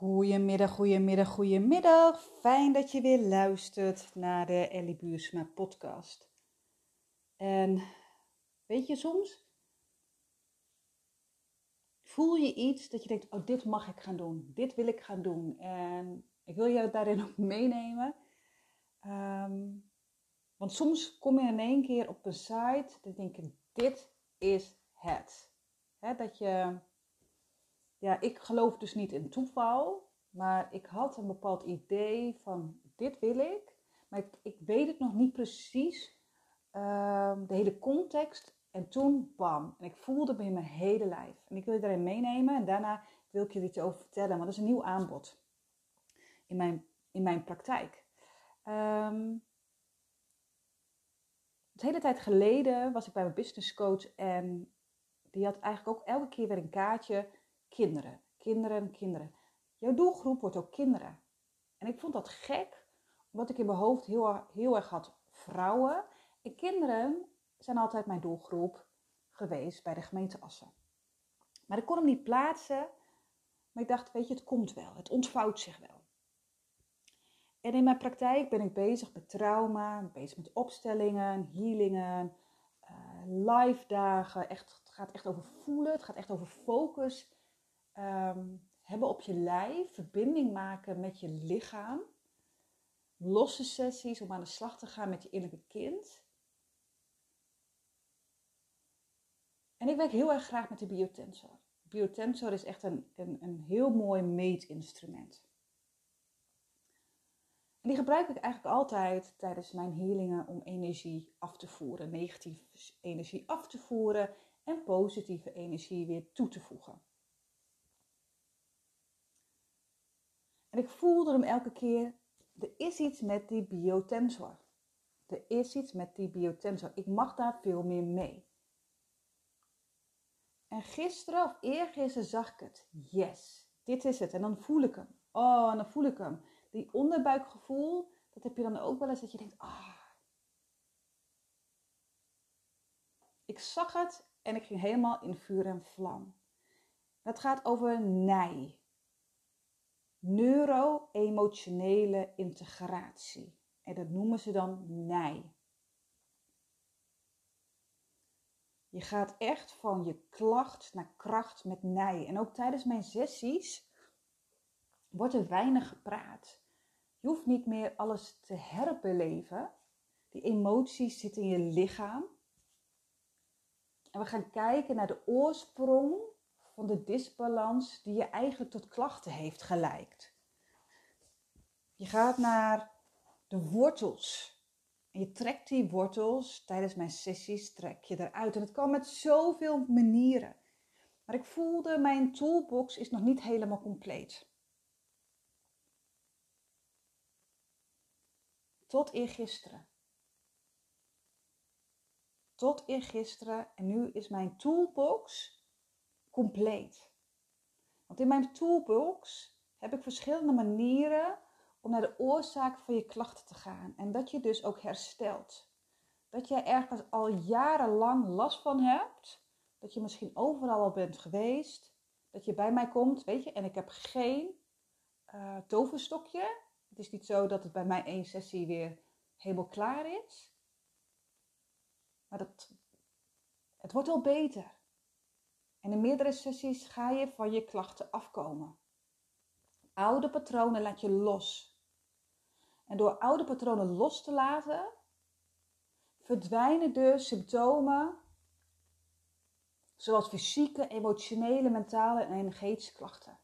Goedemiddag, goedemiddag, goedemiddag. Fijn dat je weer luistert naar de Ellie Buursma podcast. En weet je, soms voel je iets dat je denkt, oh dit mag ik gaan doen, dit wil ik gaan doen. En ik wil jou daarin ook meenemen. Ehm, want soms kom je in één keer op een site en denk je, dit is het. dat je ja, ik geloof dus niet in toeval, maar ik had een bepaald idee van dit wil ik, maar ik, weet het nog niet precies, ehm, de hele context. En toen, bam, en ik voelde het in mijn hele lijf. En ik wil je daarin meenemen en daarna wil ik er iets over vertellen, want dat is een nieuw aanbod in mijn, in mijn praktijk. Het hele tijd geleden was ik bij mijn business coach en die had eigenlijk ook elke keer weer een kaartje kinderen, kinderen, kinderen. Jouw doelgroep wordt ook kinderen. En ik vond dat gek, omdat ik in mijn hoofd heel, heel erg had vrouwen. En kinderen zijn altijd mijn doelgroep geweest bij de gemeente Assen. Maar ik kon hem niet plaatsen. Maar ik dacht, weet je, het komt wel. Het ontvouwt zich wel. En in mijn praktijk ben ik bezig met trauma, bezig met opstellingen, healingen, uh, live dagen. Echt, het gaat echt over voelen, het gaat echt over focus Ehm, hebben op je lijf, verbinding maken met je lichaam. Losse sessies om aan de slag te gaan met je innerlijke kind. En ik werk heel erg graag met de biotensor. Biotensor is echt een, een, een heel mooi meetinstrument. En die gebruik ik eigenlijk altijd tijdens mijn healingen om energie af te voeren. Negatieve energie af te voeren en positieve energie weer toe te voegen. En ik voelde hem elke keer, er is iets met die biotensor. Er is iets met die biotensor. Ik mag daar veel meer mee. En gisteren of eergisteren zag ik het. Yes, dit is het. En dan voel ik hem. Oh, en dan voel ik hem. Die onderbuikgevoel, dat heb je dan ook wel eens dat je denkt, ah. Ik zag het en ik ging helemaal in vuur en vlam. Dat gaat over nij neuro-emotionele integratie. En dat noemen ze dan NIJ. Je gaat echt van je klacht naar kracht met NIJ. En ook tijdens mijn sessies wordt er weinig gepraat. Je hoeft niet meer alles te herbeleven. Die emoties zitten in je lichaam. En we gaan kijken naar de oorsprong van de disbalans die je eigenlijk tot klachten heeft geleid. Je gaat naar de wortels. En je trekt die wortels tijdens mijn sessies, trek je eruit. En het kan met zoveel manieren. Maar ik voelde, mijn toolbox is nog niet helemaal compleet. Tot eergisteren. Tot eergisteren. En nu is mijn toolbox compleet. Want in mijn toolbox heb ik verschillende manieren om naar de oorzaak van je klachten te gaan. En dat je dus ook herstelt. Dat je ergens al jarenlang last van hebt. Dat je misschien overal al bent geweest. Dat je bij mij komt, weet je. En ik heb geen uh, toverstokje. Het is niet zo dat het bij mij één sessie weer helemaal klaar is. Maar dat, het wordt al beter. En in meerdere sessies ga je van je klachten afkomen. Oude patronen laat je los. En door oude patronen los te laten, verdwijnen de symptomen, zoals fysieke, emotionele, mentale en energetische klachten.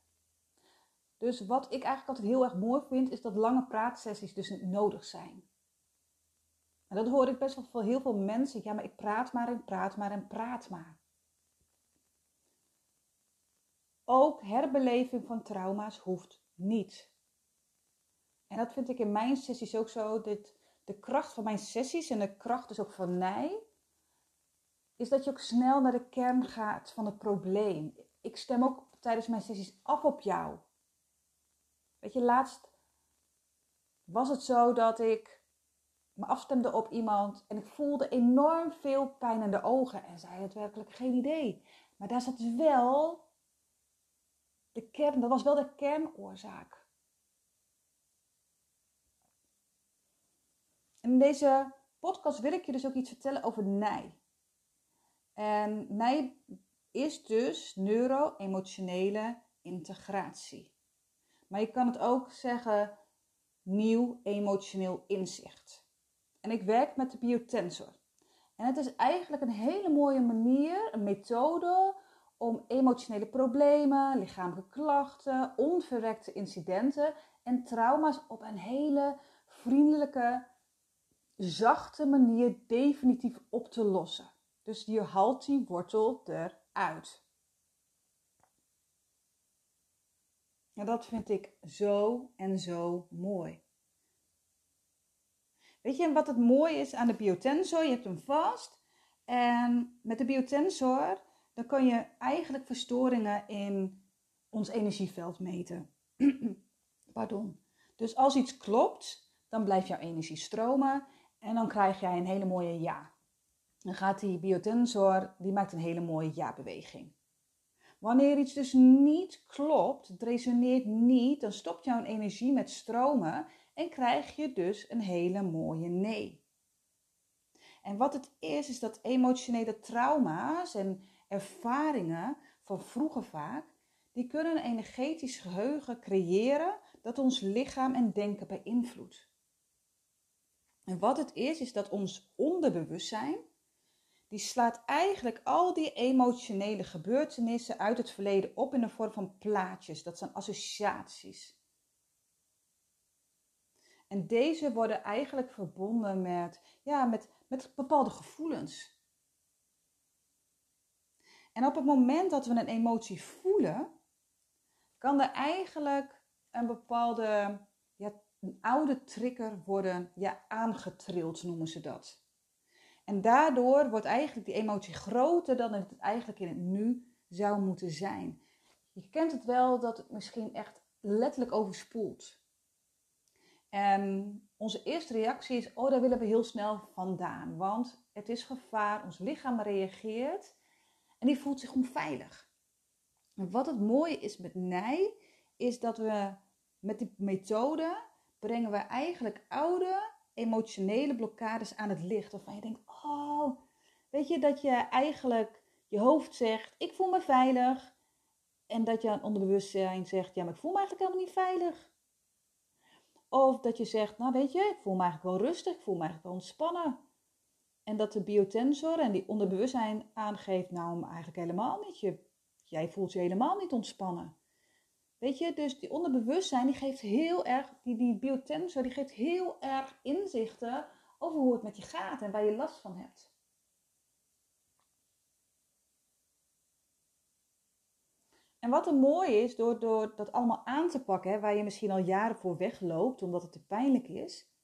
Dus wat ik eigenlijk altijd heel erg mooi vind, is dat lange praatsessies dus nodig zijn. En dat hoor ik best wel van heel veel mensen. Ja, maar ik praat maar en praat maar en praat maar. Ook herbeleving van trauma's hoeft niet. En dat vind ik in mijn sessies ook zo. Dit, de kracht van mijn sessies en de kracht dus ook van mij, is dat je ook snel naar de kern gaat van het probleem. Ik stem ook tijdens mijn sessies af op jou. Weet je, laatst was het zo dat ik me afstemde op iemand en ik voelde enorm veel pijn in de ogen en zij had werkelijk geen idee. Maar daar zat dus wel De kern, dat was wel de kernoorzaak. in deze podcast wil ik je dus ook iets vertellen over NIJ. En NIJ is dus neuro-emotionele integratie. Maar je kan het ook zeggen nieuw emotioneel inzicht. En ik werk met de biotensor. En het is eigenlijk een hele mooie manier, een methode om emotionele problemen, lichamelijke klachten, onverwerkte incidenten en trauma's op een hele vriendelijke, zachte manier definitief op te lossen. Dus je haalt die wortel eruit. En dat vind ik zo en zo mooi. Weet je wat het mooie is aan de biotensor? Je hebt hem vast. En met de biotensor dan kan je eigenlijk verstoringen in ons energieveld meten. Pardon. Dus als iets klopt, dan blijft jouw energie stromen en dan krijg jij een hele mooie ja. Dan gaat die biotensor, die maakt een hele mooie ja-beweging. Wanneer iets dus niet klopt, het resoneert niet, dan stopt jouw energie met stromen en krijg je dus een hele mooie nee. En wat het is, is dat emotionele trauma's en ervaringen van vroeger vaak, die kunnen een energetisch geheugen creëren dat ons lichaam en denken beïnvloedt. En wat het is, is dat ons onderbewustzijn, die slaat eigenlijk al die emotionele gebeurtenissen uit het verleden op in de vorm van plaatjes. Dat zijn associaties. En deze worden eigenlijk verbonden met, ja, met, met bepaalde gevoelens. En op het moment dat we een emotie voelen, kan er eigenlijk een bepaalde ja, een oude trigger worden ja, aangetrild, noemen ze dat. En daardoor wordt eigenlijk die emotie groter dan het eigenlijk in het nu zou moeten zijn. Je kent het wel dat het misschien echt letterlijk overspoelt. En onze eerste reactie is: oh, daar willen we heel snel vandaan, want het is gevaar, ons lichaam reageert en die voelt zich onveilig. Wat het mooie is met NIJ, is dat we met die methode brengen we eigenlijk oude emotionele blokkades aan het licht. Waarvan je denkt, oh, weet je, dat je eigenlijk je hoofd zegt, ik voel me veilig. En dat je aan onderbewustzijn zegt, ja, maar ik voel me eigenlijk helemaal niet veilig. Of dat je zegt, nou weet je, ik voel me eigenlijk wel rustig, ik voel me eigenlijk wel ontspannen. En dat de biotensor en die onderbewustzijn aangeeft, nou eigenlijk helemaal niet. Je, jij voelt je helemaal niet ontspannen. Weet je, dus die onderbewustzijn die geeft heel erg, die, biotensor die geeft heel erg inzichten over hoe het met je gaat en waar je last van hebt. En wat er mooi is, door, door dat allemaal aan te pakken, waar je misschien al jaren voor wegloopt omdat het te pijnlijk is,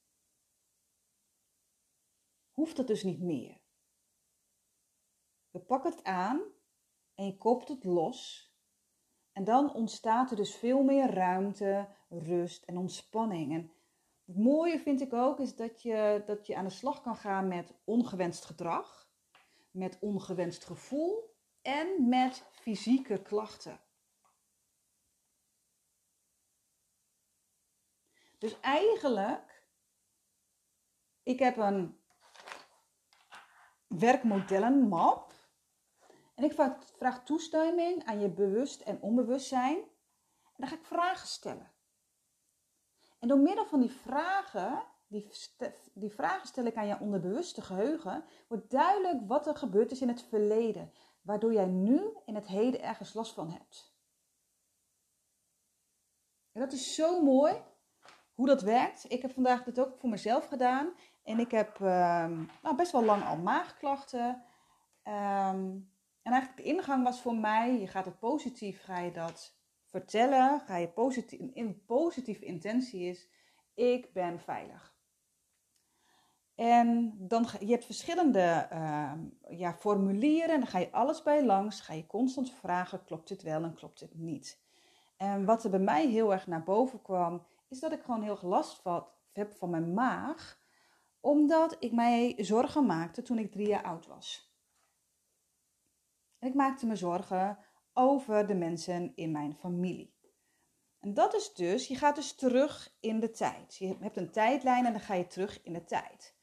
hoeft het dus niet meer. We pakken het aan en je kopt het los. En dan ontstaat er dus veel meer ruimte, rust en ontspanning. En het mooie vind ik ook is dat je, dat je aan de slag kan gaan met ongewenst gedrag, met ongewenst gevoel en met fysieke klachten. Dus eigenlijk, ik heb een werkmodellenmap. En ik vraag toestemming aan je bewust en onbewustzijn. En dan ga ik vragen stellen. En door middel van die vragen, die, die vragen stel ik aan je onderbewuste geheugen, wordt duidelijk wat er gebeurd is in het verleden. Waardoor jij nu in het heden ergens last van hebt. En dat is zo mooi hoe dat werkt. Ik heb vandaag dit ook voor mezelf gedaan. En ik heb ehm, nou, best wel lang al maagklachten. Ehm, en eigenlijk de ingang was voor mij, je gaat het positief, ga je dat vertellen. Ga je positief, een positieve intentie is, ik ben veilig. En dan, je hebt verschillende uh, ja, formulieren. En dan ga je alles bij langs. Ga je constant vragen, klopt dit wel en klopt dit niet. En wat er bij mij heel erg naar boven kwam, is dat ik gewoon heel last heb van mijn maag omdat ik mij zorgen maakte toen ik drie jaar oud was. ik maakte me zorgen over de mensen in mijn familie. En dat is dus, je gaat dus terug in de tijd. Je hebt een tijdlijn en dan ga je terug in de tijd.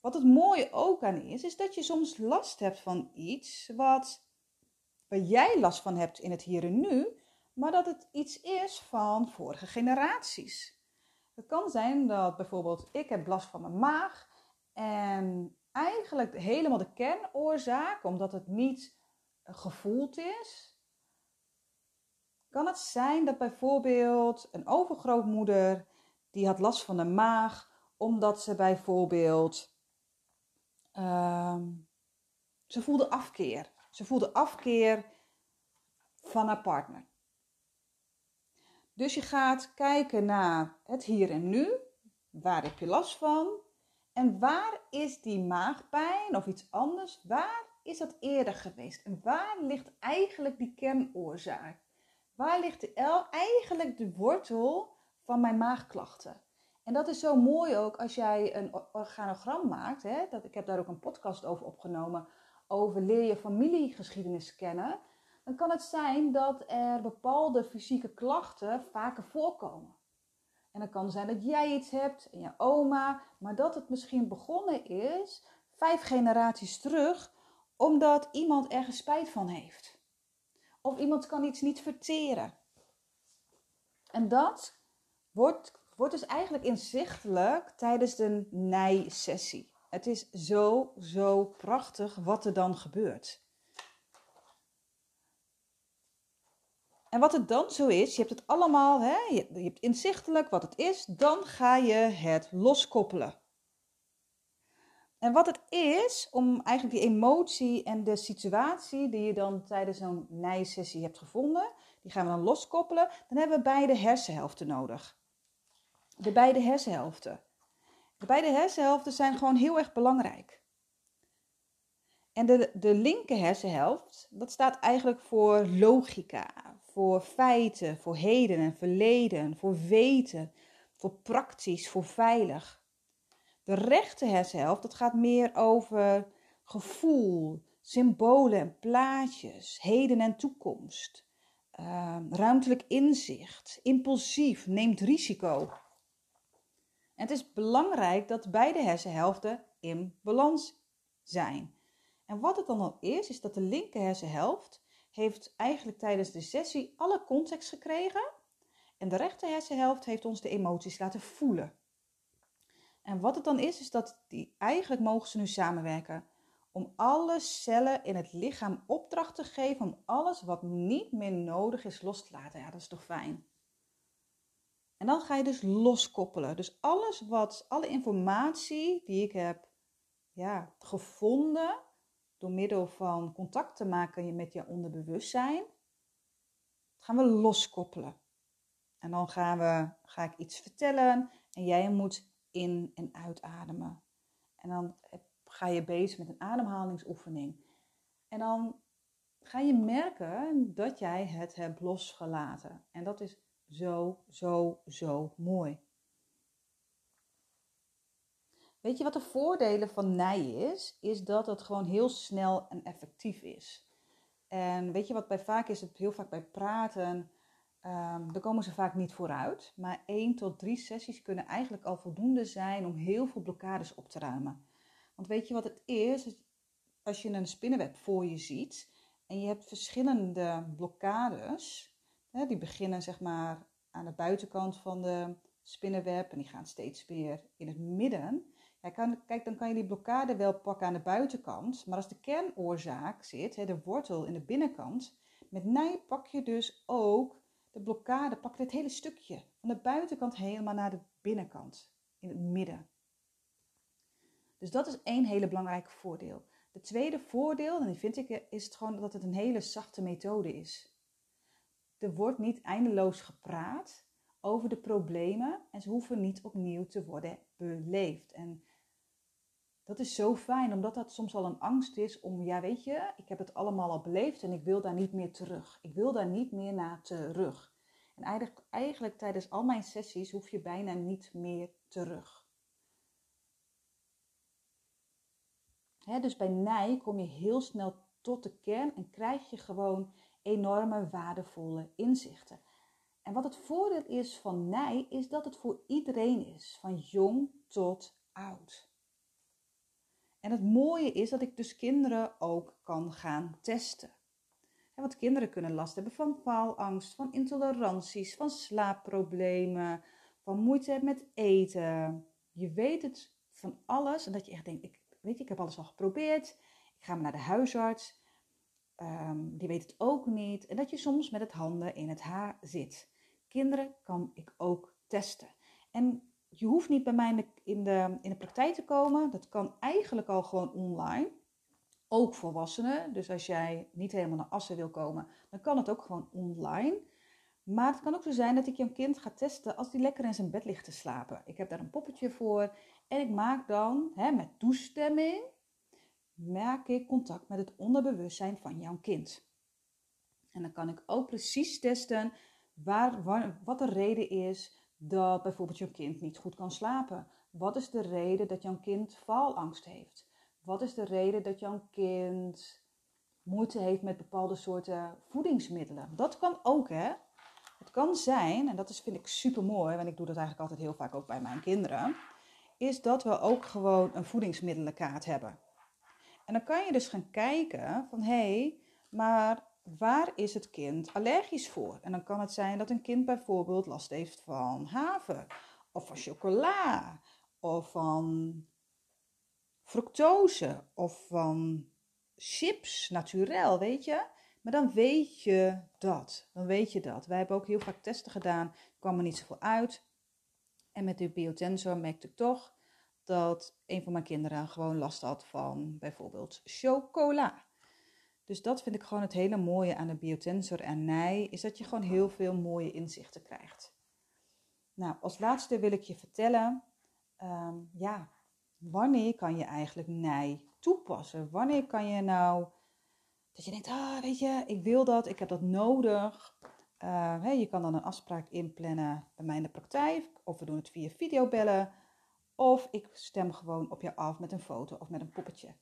Wat het mooie ook aan is, is dat je soms last hebt van iets wat, waar jij last van hebt in het hier en nu, maar dat het iets is van vorige generaties. Het kan zijn dat bijvoorbeeld ik heb last van mijn maag en eigenlijk helemaal de kernoorzaak, omdat het niet gevoeld is, kan het zijn dat bijvoorbeeld een overgrootmoeder die had last van de maag omdat ze bijvoorbeeld uh, ze voelde afkeer. Ze voelde afkeer van haar partner. Dus je gaat kijken naar het hier en nu. Waar heb je last van? En waar is die maagpijn of iets anders? Waar is dat eerder geweest? En waar ligt eigenlijk die kernoorzaak? Waar ligt eigenlijk de wortel van mijn maagklachten? En dat is zo mooi ook als jij een organogram maakt. Hè? Dat, ik heb daar ook een podcast over opgenomen. Over leer je familiegeschiedenis kennen. Dan kan het zijn dat er bepaalde fysieke klachten vaker voorkomen. En dan kan zijn dat jij iets hebt en je oma. Maar dat het misschien begonnen is vijf generaties terug. Omdat iemand ergens spijt van heeft. Of iemand kan iets niet verteren. En dat wordt wordt dus eigenlijk inzichtelijk tijdens de nijsessie. Het is zo, zo prachtig wat er dan gebeurt. En wat het dan zo is, je hebt het allemaal, hè, je, hebt inzichtelijk wat het is, dan ga je het loskoppelen. En wat het is, om eigenlijk die emotie en de situatie die je dan tijdens zo'n nijsessie hebt gevonden, die gaan we dan loskoppelen. Dan hebben we beide hersenhelften nodig de beide hersenhelften. De beide hersenhelften zijn gewoon heel erg belangrijk. En de, de linker hersenhelft, dat staat eigenlijk voor logica, voor feiten, voor heden en verleden, voor weten, voor praktisch, voor veilig. De rechter hersenhelft, dat gaat meer over gevoel, symbolen en plaatjes, heden en toekomst. Uh, ruimtelijk inzicht, impulsief, neemt risico. En het is belangrijk dat beide hersenhelften in balans zijn. En wat het dan al is, is dat de linker hersenhelft heeft eigenlijk tijdens de sessie alle context gekregen. En de rechter hersenhelft heeft ons de emoties laten voelen. En wat het dan is, is dat die, eigenlijk mogen ze nu samenwerken. Om alle cellen in het lichaam opdracht te geven om alles wat niet meer nodig is los te laten. Ja, dat is toch fijn. En dan ga je dus loskoppelen. Dus alles wat, alle informatie die ik heb ja, gevonden door middel van contact te maken met je onderbewustzijn, gaan we loskoppelen. En dan gaan we, ga ik iets vertellen en jij moet in- en uitademen. En dan ga je bezig met een ademhalingsoefening. En dan ga je merken dat jij het hebt losgelaten. En dat is zo, zo, zo mooi. Weet je wat de voordelen van naaien is? Is dat het gewoon heel snel en effectief is. En weet je wat bij vaak is? Het heel vaak bij praten, um, komen ze vaak niet vooruit. Maar één tot drie sessies kunnen eigenlijk al voldoende zijn om heel veel blokkades op te ruimen. Want weet je wat het is? Als je een spinnenweb voor je ziet en je hebt verschillende blokkades, die beginnen zeg maar aan de buitenkant van de spinnenweb en die gaan steeds meer in het midden. Kijk, dan kan je die blokkade wel pakken aan de buitenkant, maar als de kernoorzaak zit, de wortel in de binnenkant, met nij pak je dus ook de blokkade, pak je het hele stukje van de buitenkant helemaal naar de binnenkant, in het midden. Dus dat is één hele belangrijke voordeel. De tweede voordeel, en die vind ik, is het gewoon dat het een hele zachte methode is. Er wordt niet eindeloos gepraat over de problemen en ze hoeven niet opnieuw te worden beleefd. En dat is zo fijn, omdat dat soms al een angst is om, ja weet je, ik heb het allemaal al beleefd en ik wil daar niet meer terug. Ik wil daar niet meer naar terug. En eigenlijk, eigenlijk tijdens al mijn sessies hoef je bijna niet meer terug. dus bij Nij kom je heel snel tot de kern en krijg je gewoon enorme waardevolle inzichten. En wat het voordeel is van Nij, is dat het voor iedereen is, van jong tot oud. En het mooie is dat ik dus kinderen ook kan gaan testen. Want kinderen kunnen last hebben van faalangst, van intoleranties, van slaapproblemen, van moeite met eten. Je weet het van alles en dat je echt denkt, ik, weet ik heb alles al geprobeerd. Ik ga maar naar de huisarts. Um, die weet het ook niet. En dat je soms met het handen in het haar zit. Kinderen kan ik ook testen. En je hoeft niet bij mij in de, in de, praktijk te komen. Dat kan eigenlijk al gewoon online. Ook volwassenen. Dus als jij niet helemaal naar Assen wil komen, dan kan het ook gewoon online. Maar het kan ook zo zijn dat ik jouw kind ga testen als die lekker in zijn bed ligt te slapen. Ik heb daar een poppetje voor. En ik maak dan hè, met toestemming merk ik contact met het onderbewustzijn van jouw kind. En dan kan ik ook precies testen waar, wat de reden is dat bijvoorbeeld jouw kind niet goed kan slapen. Wat is de reden dat jouw kind faalangst heeft? Wat is de reden dat jouw kind moeite heeft met bepaalde soorten voedingsmiddelen? Dat kan ook, hè? Het kan zijn, en dat is, vind ik super mooi, want ik doe dat eigenlijk altijd heel vaak ook bij mijn kinderen, is dat we ook gewoon een voedingsmiddelenkaart hebben. En dan kan je dus gaan kijken van hé, hey, maar waar is het kind allergisch voor? En dan kan het zijn dat een kind bijvoorbeeld last heeft van haver, of van chocola, of van fructose, of van chips, naturel, weet je? Maar dan weet je dat. Dan weet je dat. Wij hebben ook heel vaak testen gedaan, kwam er niet zoveel uit. En met de biotensor merkte ik toch dat een van mijn kinderen gewoon last had van bijvoorbeeld chocola. Dus dat vind ik gewoon het hele mooie aan de biotensor en nij, is dat je gewoon heel veel mooie inzichten krijgt. Nou, als laatste wil ik je vertellen, ehm, ja, wanneer kan je eigenlijk nij toepassen? Wanneer kan je nou, dat je denkt, ah, weet je, ik wil dat, ik heb dat nodig. Uh, je kan dan een afspraak inplannen bij mij in de praktijk, of we doen het via videobellen. Of ik stem gewoon op je af met een foto of met een poppetje.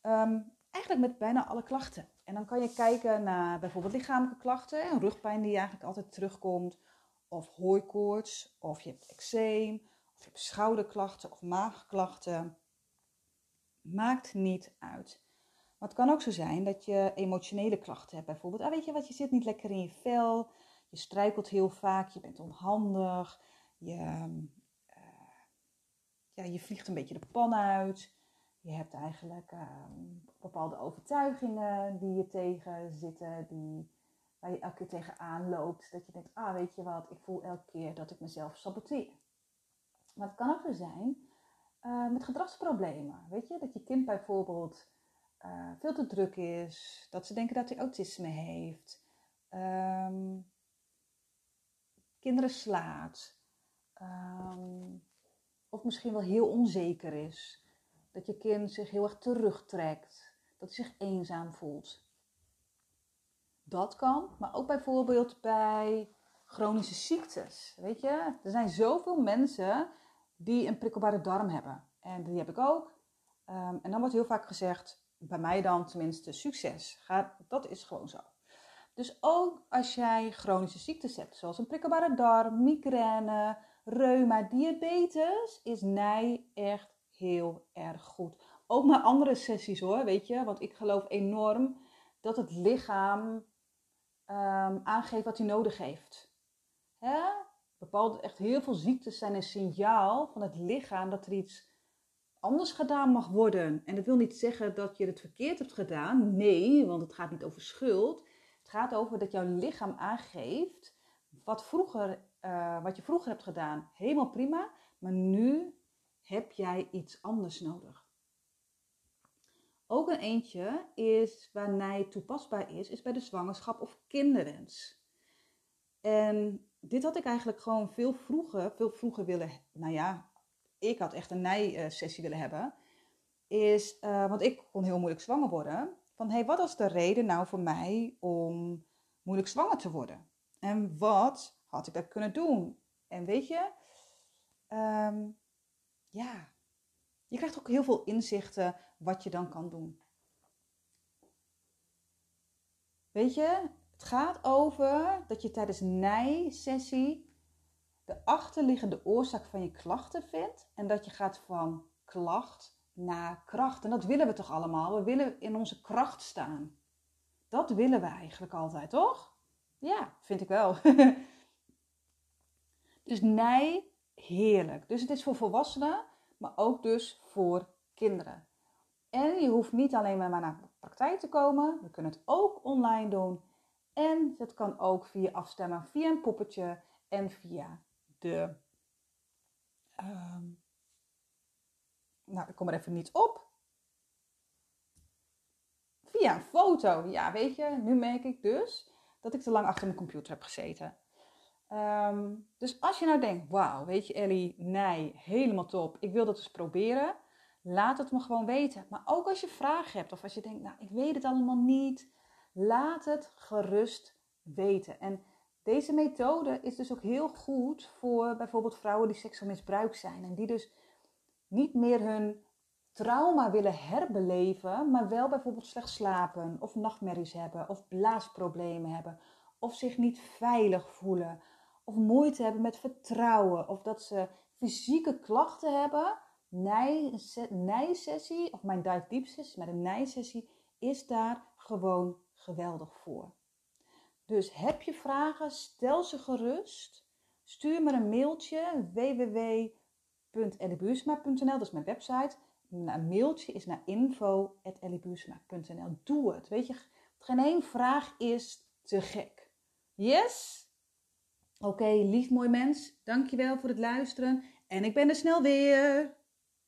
Ehm, eigenlijk met bijna alle klachten. En dan kan je kijken naar bijvoorbeeld lichamelijke klachten, een rugpijn die eigenlijk altijd terugkomt, of hooikoorts, of je hebt eczeem, of je schouderklachten of maagklachten. Maakt niet uit. Maar het kan ook zo zijn dat je emotionele klachten hebt. Bijvoorbeeld, ah, weet je wat, je zit niet lekker in je vel, je struikelt heel vaak, je bent onhandig, je ja, je vliegt een beetje de pan uit. Je hebt eigenlijk ehm, bepaalde overtuigingen die je tegen zitten, die, waar je elke keer tegenaan loopt. Dat je denkt, ah weet je wat, ik voel elke keer dat ik mezelf saboteer. Maar het kan ook zijn uh, met gedragsproblemen. Weet je, dat je kind bijvoorbeeld uh, veel te druk is, dat ze denken dat hij autisme heeft, um, kinderen slaat. Um, of misschien wel heel onzeker is. Dat je kind zich heel erg terugtrekt. Dat hij zich eenzaam voelt. Dat kan, maar ook bijvoorbeeld bij chronische ziektes. Weet je, er zijn zoveel mensen die een prikkelbare darm hebben. En die heb ik ook. Ehm, en dan wordt heel vaak gezegd, bij mij dan tenminste, succes. Ga, dat is gewoon zo. Dus ook als jij chronische ziektes hebt, zoals een prikkelbare darm, migraine, reuma, diabetes, is nij echt heel erg goed. Ook naar andere sessies hoor, weet je. Want ik geloof enorm dat het lichaam um, aangeeft wat hij nodig heeft. Hè? Bepaalde, echt heel veel ziektes zijn een signaal van het lichaam dat er iets anders gedaan mag worden. En dat wil niet zeggen dat je het verkeerd hebt gedaan. Nee, want het gaat niet over schuld. Het gaat over dat jouw lichaam aangeeft wat vroeger uh, wat je vroeger hebt gedaan, helemaal prima. Maar nu heb jij iets anders nodig. Ook een eentje is waar nij toepasbaar is, is bij de zwangerschap of kinderwens. En dit had ik eigenlijk gewoon veel vroeger, veel vroeger willen, nou ja, ik had echt een nij-sessie willen hebben. Is, uh, want ik kon heel moeilijk zwanger worden. Van, hé, hey, wat was de reden nou voor mij om moeilijk zwanger te worden? En wat had ik dat kunnen doen? En weet je, ehm, ja, je krijgt ook heel veel inzichten wat je dan kan doen. Weet je, het gaat over dat je tijdens nijsessie de achterliggende oorzaak van je klachten vindt. En dat je gaat van klacht naar kracht. En dat willen we toch allemaal? We willen in onze kracht staan. Dat willen we eigenlijk altijd, toch? Ja, vind ik wel. dus nij, heerlijk. Dus het is voor volwassenen, maar ook dus voor kinderen. En je hoeft niet alleen maar naar de praktijk te komen. We kunnen het ook online doen. En het kan ook via afstemmen, via een poppetje en via de. Ehm, nou, ik kom er even niet op. Via een foto. Ja, weet je, nu merk ik dus dat ik te lang achter mijn computer heb gezeten. Ehm, dus als je nou denkt, wauw, weet je Ellie, nee, helemaal top. Ik wil dat eens proberen. Laat het me gewoon weten. Maar ook als je vragen hebt of als je denkt, nou, ik weet het allemaal niet. Laat het gerust weten. En deze methode is dus ook heel goed voor bijvoorbeeld vrouwen die seksueel misbruikt zijn. En die dus niet meer hun trauma willen herbeleven, maar wel bijvoorbeeld slecht slapen of nachtmerries hebben of blaasproblemen hebben of zich niet veilig voelen of moeite hebben met vertrouwen of dat ze fysieke klachten hebben. Nijsessie of mijn dive deep sessie met een nijsessie is daar gewoon geweldig voor. Dus heb je vragen, stel ze gerust. Stuur me een mailtje www.ellibuursma.nl, dat is mijn website. Een mailtje is naar info.ellibuursma.nl. Doe het. Weet je, geen één vraag is te gek. Yes? Oké, lief mooi mens. Dankjewel voor het luisteren. En ik ben er snel weer.